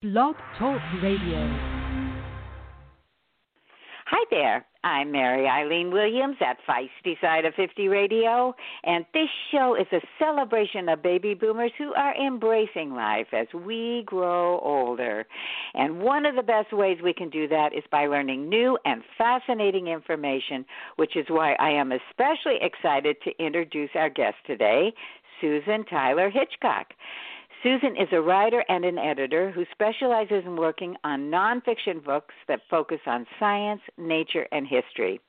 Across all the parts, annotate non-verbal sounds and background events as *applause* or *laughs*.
Blog Talk Radio. Hi there. I'm Mary Eileen Williams at Feisty Side of 50 Radio, and this show is a celebration of baby boomers who are embracing life as we grow older. And one of the best ways we can do that is by learning new and fascinating information, which is why I am especially excited to introduce our guest today, Susan Tyler Hitchcock. Susan is a writer and an editor who specializes in working on nonfiction books that focus on science, nature, and history.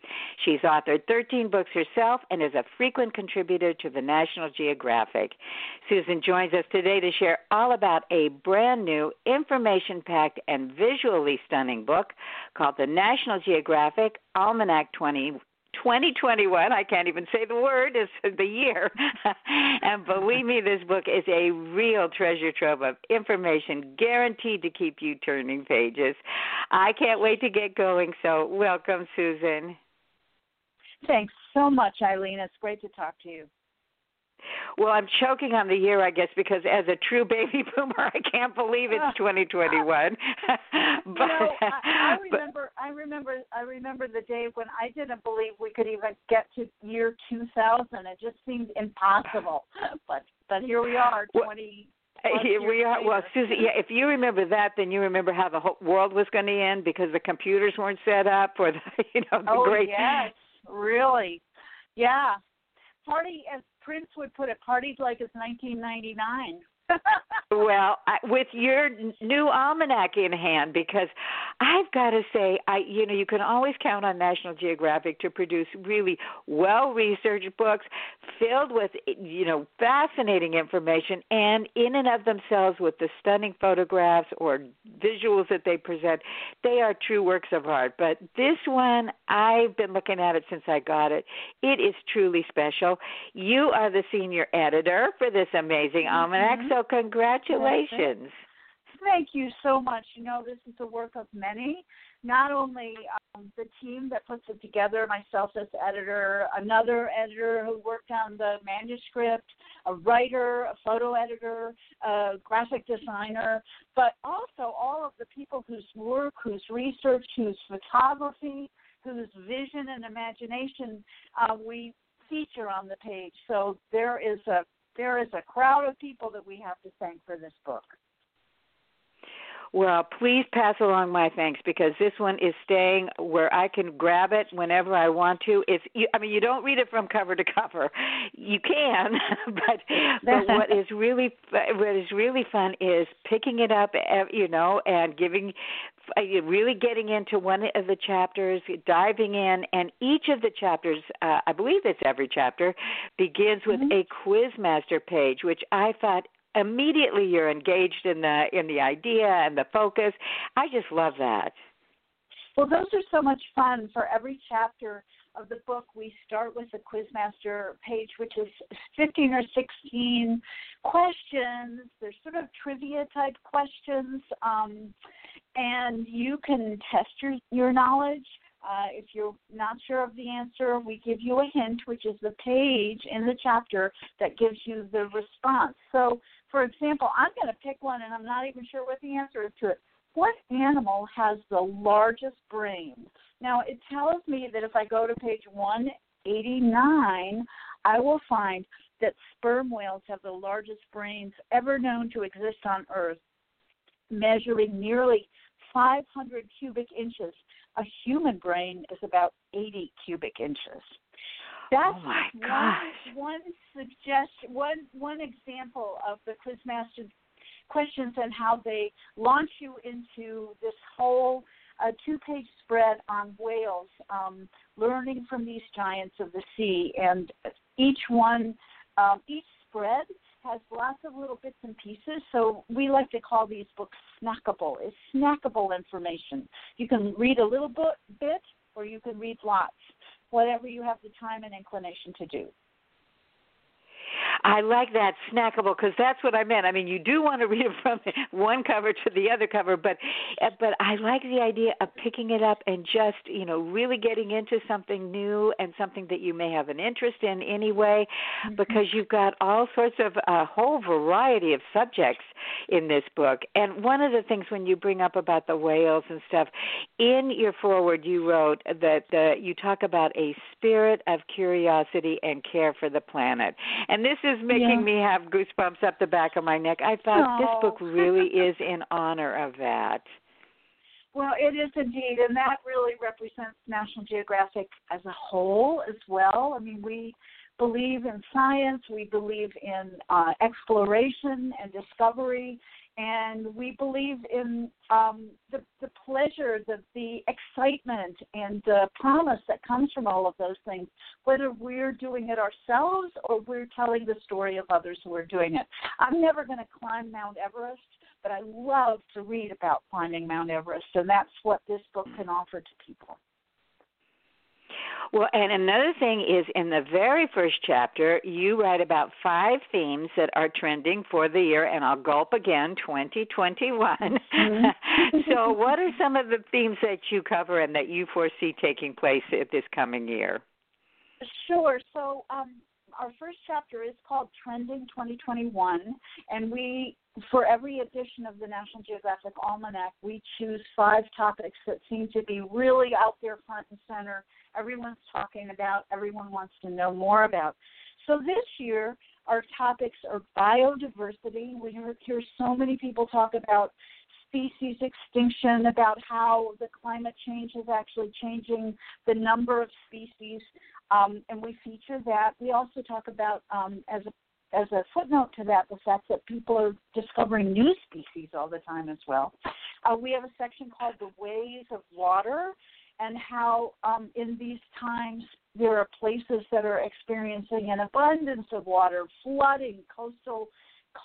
She's authored 13 books herself and is a frequent contributor to the National Geographic. Susan joins us today to share all about a brand new, information packed, and visually stunning book called the National Geographic Almanac 20 2021, I can't even say the word, is the year. *laughs* and believe me, this book is a real treasure trove of information guaranteed to keep you turning pages. I can't wait to get going, so welcome, Susan. Thanks so much, Eileen. It's great to talk to you. Well, I'm choking on the year, I guess, because as a true baby *laughs* boomer, I can't believe it's *laughs* 2021. but, you know, I, I remember, remember, I remember the day when I didn't believe we could even get to year 2000. It just seemed impossible. *laughs* But but here we are, 20. Well, here we are. Well, Susie, yeah, if you remember that, then you remember how the whole world was going to end because the computers weren't set up for the, *laughs* you know, the oh, great. yes, really, yeah. Party as Prince would put it, parties like it's 1999. *laughs* well, I, with your new almanac in hand, because I've got to say, I you know you can always count on National Geographic to produce really well-researched books filled with you know fascinating information, and in and of themselves with the stunning photographs or visuals that they present, they are true works of art. But this one, I've been looking at it since I got it. It is truly special. You are the senior editor for this amazing mm-hmm. almanac, so congratulations. Thank you so much. You know, this is the work of many. Not only um, the team that puts it together, myself as editor, another editor who worked on the manuscript, a writer, a photo editor, a graphic designer, but also all of the people whose work, whose research, whose photography, whose vision and imagination uh, we feature on the page. So there is a there is a crowd of people that we have to thank for this book. Well, please pass along my thanks because this one is staying where I can grab it whenever I want to. It's I mean you don't read it from cover to cover. You can, *laughs* but but what is really what is really fun is picking it up, eh, you know, and giving really getting into one of the chapters, diving in, and each of the chapters, uh, I believe it's every chapter, begins with mm-hmm. a quizmaster page, which I thought immediately you're engaged in the in the idea and the focus. I just love that. Well, those are so much fun. For every chapter of the book, we start with a Quizmaster page, which is 15 or 16 questions. They're sort of trivia type questions, um, and you can test your your knowledge. Uh, if you're not sure of the answer, we give you a hint, which is the page in the chapter that gives you the response. So for example, I'm going to pick one and I'm not even sure what the answer is to it. What animal has the largest brain? Now, it tells me that if I go to page 189, I will find that sperm whales have the largest brains ever known to exist on Earth, measuring nearly 500 cubic inches. A human brain is about 80 cubic inches. That's oh my gosh. one, one suggestion, one one example of the Quizmaster questions and how they launch you into this whole uh, two-page spread on whales, um, learning from these giants of the sea, and each one, um, each spread has lots of little bits and pieces. So we like to call these books snackable. It's snackable information. You can read a little bit, or you can read lots whatever you have the time and inclination to do. I like that snackable because that's what I meant. I mean, you do want to read it from *laughs* one cover to the other cover, but uh, but I like the idea of picking it up and just you know really getting into something new and something that you may have an interest in anyway, mm-hmm. because you've got all sorts of a whole variety of subjects in this book. And one of the things when you bring up about the whales and stuff, in your foreword you wrote that uh, you talk about a spirit of curiosity and care for the planet. And this is making yeah. me have goosebumps up the back of my neck. I thought this book really *laughs* is in honor of that. Well, it is indeed, and that really represents National Geographic as a whole as well. I mean, we believe in science, we believe in uh, exploration and discovery, and we believe in um, the, the pleasure, the, the excitement, and the promise that comes from all of those things, whether we're doing it ourselves or we're telling the story of others who are doing it. I'm never going to climb Mount Everest, but I love to read about climbing Mount Everest, and that's what this book can offer to people. Well, and another thing is in the very first chapter, you write about five themes that are trending for the year, and I'll gulp again 2021. Mm-hmm. *laughs* so, what are some of the themes that you cover and that you foresee taking place this coming year? Sure. So, um, our first chapter is called Trending 2021, and we, for every edition of the National Geographic Almanac, we choose five topics that seem to be really out there front and center. Everyone's talking about, everyone wants to know more about. So this year, our topics are biodiversity. We hear so many people talk about species extinction, about how the climate change is actually changing the number of species, um, and we feature that. We also talk about um, as a as a footnote to that, the fact that people are discovering new species all the time as well. Uh, we have a section called The Ways of Water, and how um, in these times there are places that are experiencing an abundance of water, flooding, coastal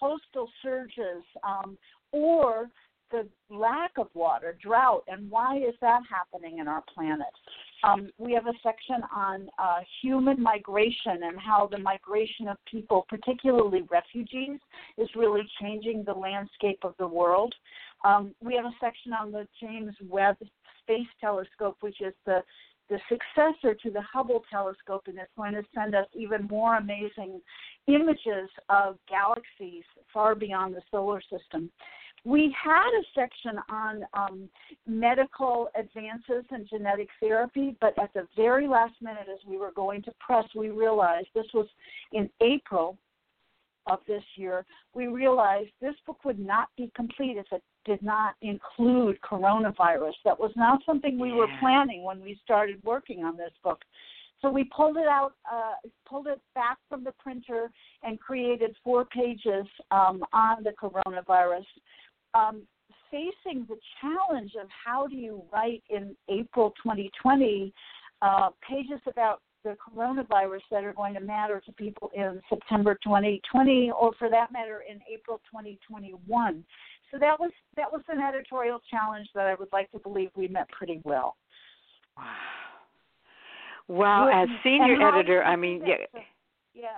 coastal surges, um, or the lack of water, drought, and why is that happening in our planet? Um, we have a section on uh, human migration and how the migration of people, particularly refugees, is really changing the landscape of the world. Um, we have a section on the James Webb Space Telescope, which is the the successor to the Hubble telescope, and it's going to send us even more amazing images of galaxies far beyond the solar system we had a section on um, medical advances in genetic therapy, but at the very last minute, as we were going to press, we realized this was in April of this year. We realized this book would not be complete if it did not include coronavirus. That was not something we were planning when we started working on this book. So we pulled it out, uh, pulled it back from the printer, and created four pages um, on the coronavirus um, facing the challenge of how do you write in April 2020 uh, pages about the coronavirus that are going to matter to people in September 2020, or for that matter, in April 2021. So that was that was an editorial challenge that I would like to believe we met pretty well. Wow. Wow, as senior editor, I mean, yeah. Yeah.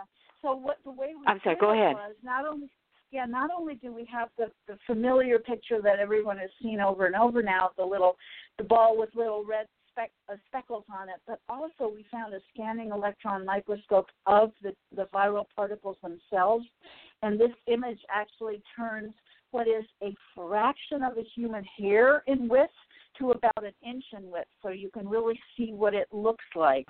So what the way we I'm sorry. Go ahead. Was not only yeah, not only do we have the, the familiar picture that everyone has seen over and over now, the little the ball with little red speck, uh, speckles on it, but also we found a scanning electron microscope of the, the viral particles themselves, and this image actually turns what is a fraction of a human hair in width to about an inch in width, so you can really see what it looks like.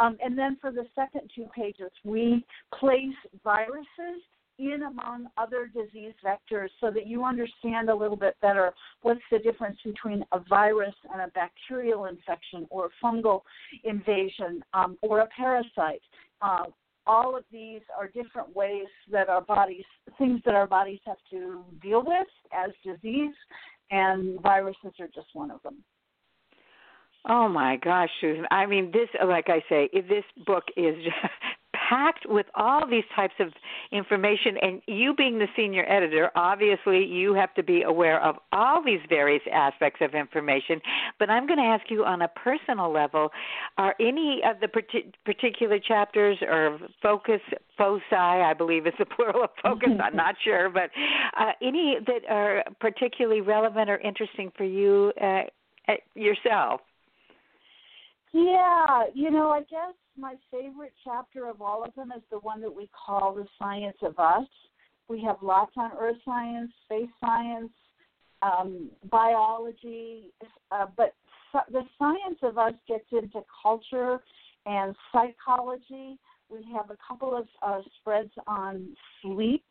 Um, and then for the second two pages, we place viruses in among other disease vectors so that you understand a little bit better what's the difference between a virus and a bacterial infection or a fungal invasion um, or a parasite. Uh, all of these are different ways that our bodies, things that our bodies have to deal with as disease, and viruses are just one of them. Oh my gosh, Susan! I mean, this, like I say, this book is *laughs* packed with all these types of information. And you, being the senior editor, obviously you have to be aware of all these various aspects of information. But I'm going to ask you on a personal level are any of the particular chapters or focus, foci, I believe is the plural of focus, I'm not *laughs* sure, but uh, any that are particularly relevant or interesting for you uh, yourself? Yeah, you know, I guess my favorite chapter of all of them is the one that we call the science of us. We have lots on earth science, space science, um, biology, uh, but the science of us gets into culture and psychology. We have a couple of uh, spreads on sleep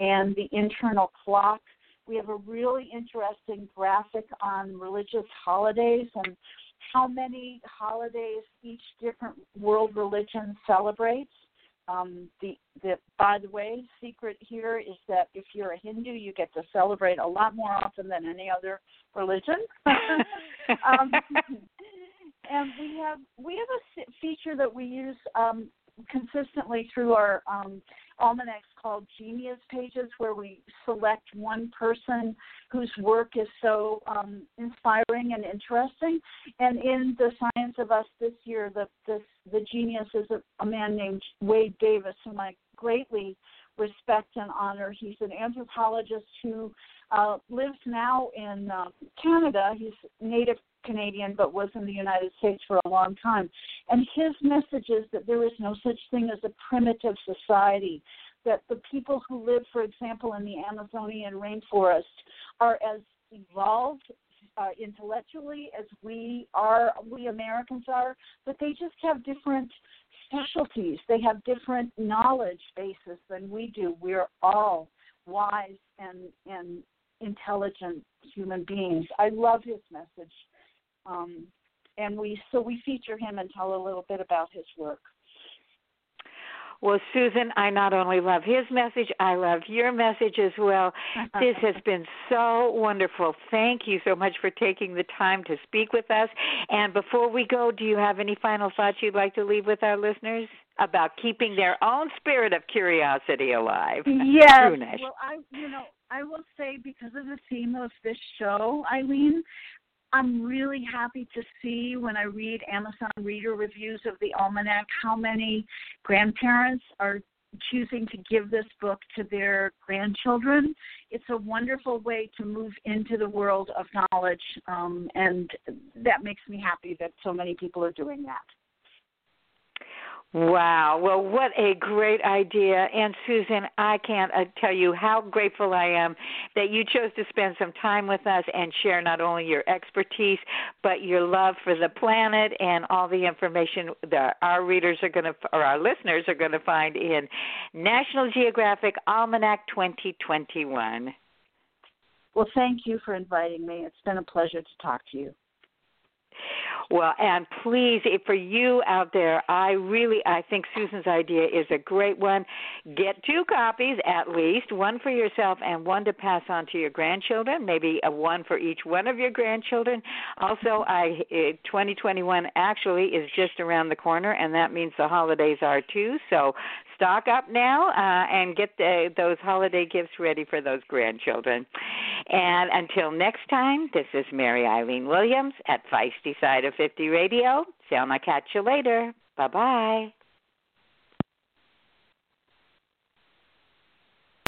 and the internal clock. We have a really interesting graphic on religious holidays and how many holidays each different world religion celebrates. Um, the, the by the way, secret here is that if you're a Hindu, you get to celebrate a lot more often than any other religion. *laughs* um, and we have we have a feature that we use um, consistently through our um, almanacs called Genius Pages, where we select one person whose work is so um, inspiring and interesting. And in the Science of Us this year, the the, the genius is a, a man named Wade Davis, whom I greatly respect and honor. He's an anthropologist who uh, lives now in uh, Canada. He's native Canadian but was in the United States for a long time. And his message is that there is no such thing as a primitive society, that the people who live, for example, in the Amazonian rainforest are as evolved uh, intellectually as we are, we Americans are, but they just have different specialties. They have different knowledge bases than we do. We're all wise and and intelligent human beings. I love his message. Um, and we so we feature him and tell a little bit about his work. Well, Susan, I not only love his message, I love your message as well. *laughs* this has been so wonderful. Thank you so much for taking the time to speak with us. And before we go, do you have any final thoughts you'd like to leave with our listeners about keeping their own spirit of curiosity alive? Yes. Well, I, you know, I will say because of the theme of this show, Eileen, I'm really happy to see when I read Amazon reader reviews of the Almanac how many grandparents are choosing to give this book to their grandchildren. It's a wonderful way to move into the world of knowledge, um, and that makes me happy that so many people are doing that. Wow. Well, what a great idea. And Susan, I can't uh, tell you how grateful I am that you chose to spend some time with us and share not only your expertise, but your love for the planet and all the information that our readers are going to, or our listeners are going to find in National Geographic Almanac 2021. Well, thank you for inviting me. It's been a pleasure to talk to you. Well, and please, for you out there, I really I think Susan's idea is a great one. Get two copies at least, one for yourself and one to pass on to your grandchildren. Maybe a one for each one of your grandchildren. Also, I eh, 2021 actually is just around the corner, and that means the holidays are too. So stock up now uh, and get the, those holiday gifts ready for those grandchildren. And until next time, this is Mary Eileen Williams at Feisty Side of 50 Radio. Selma, catch you later. Bye bye.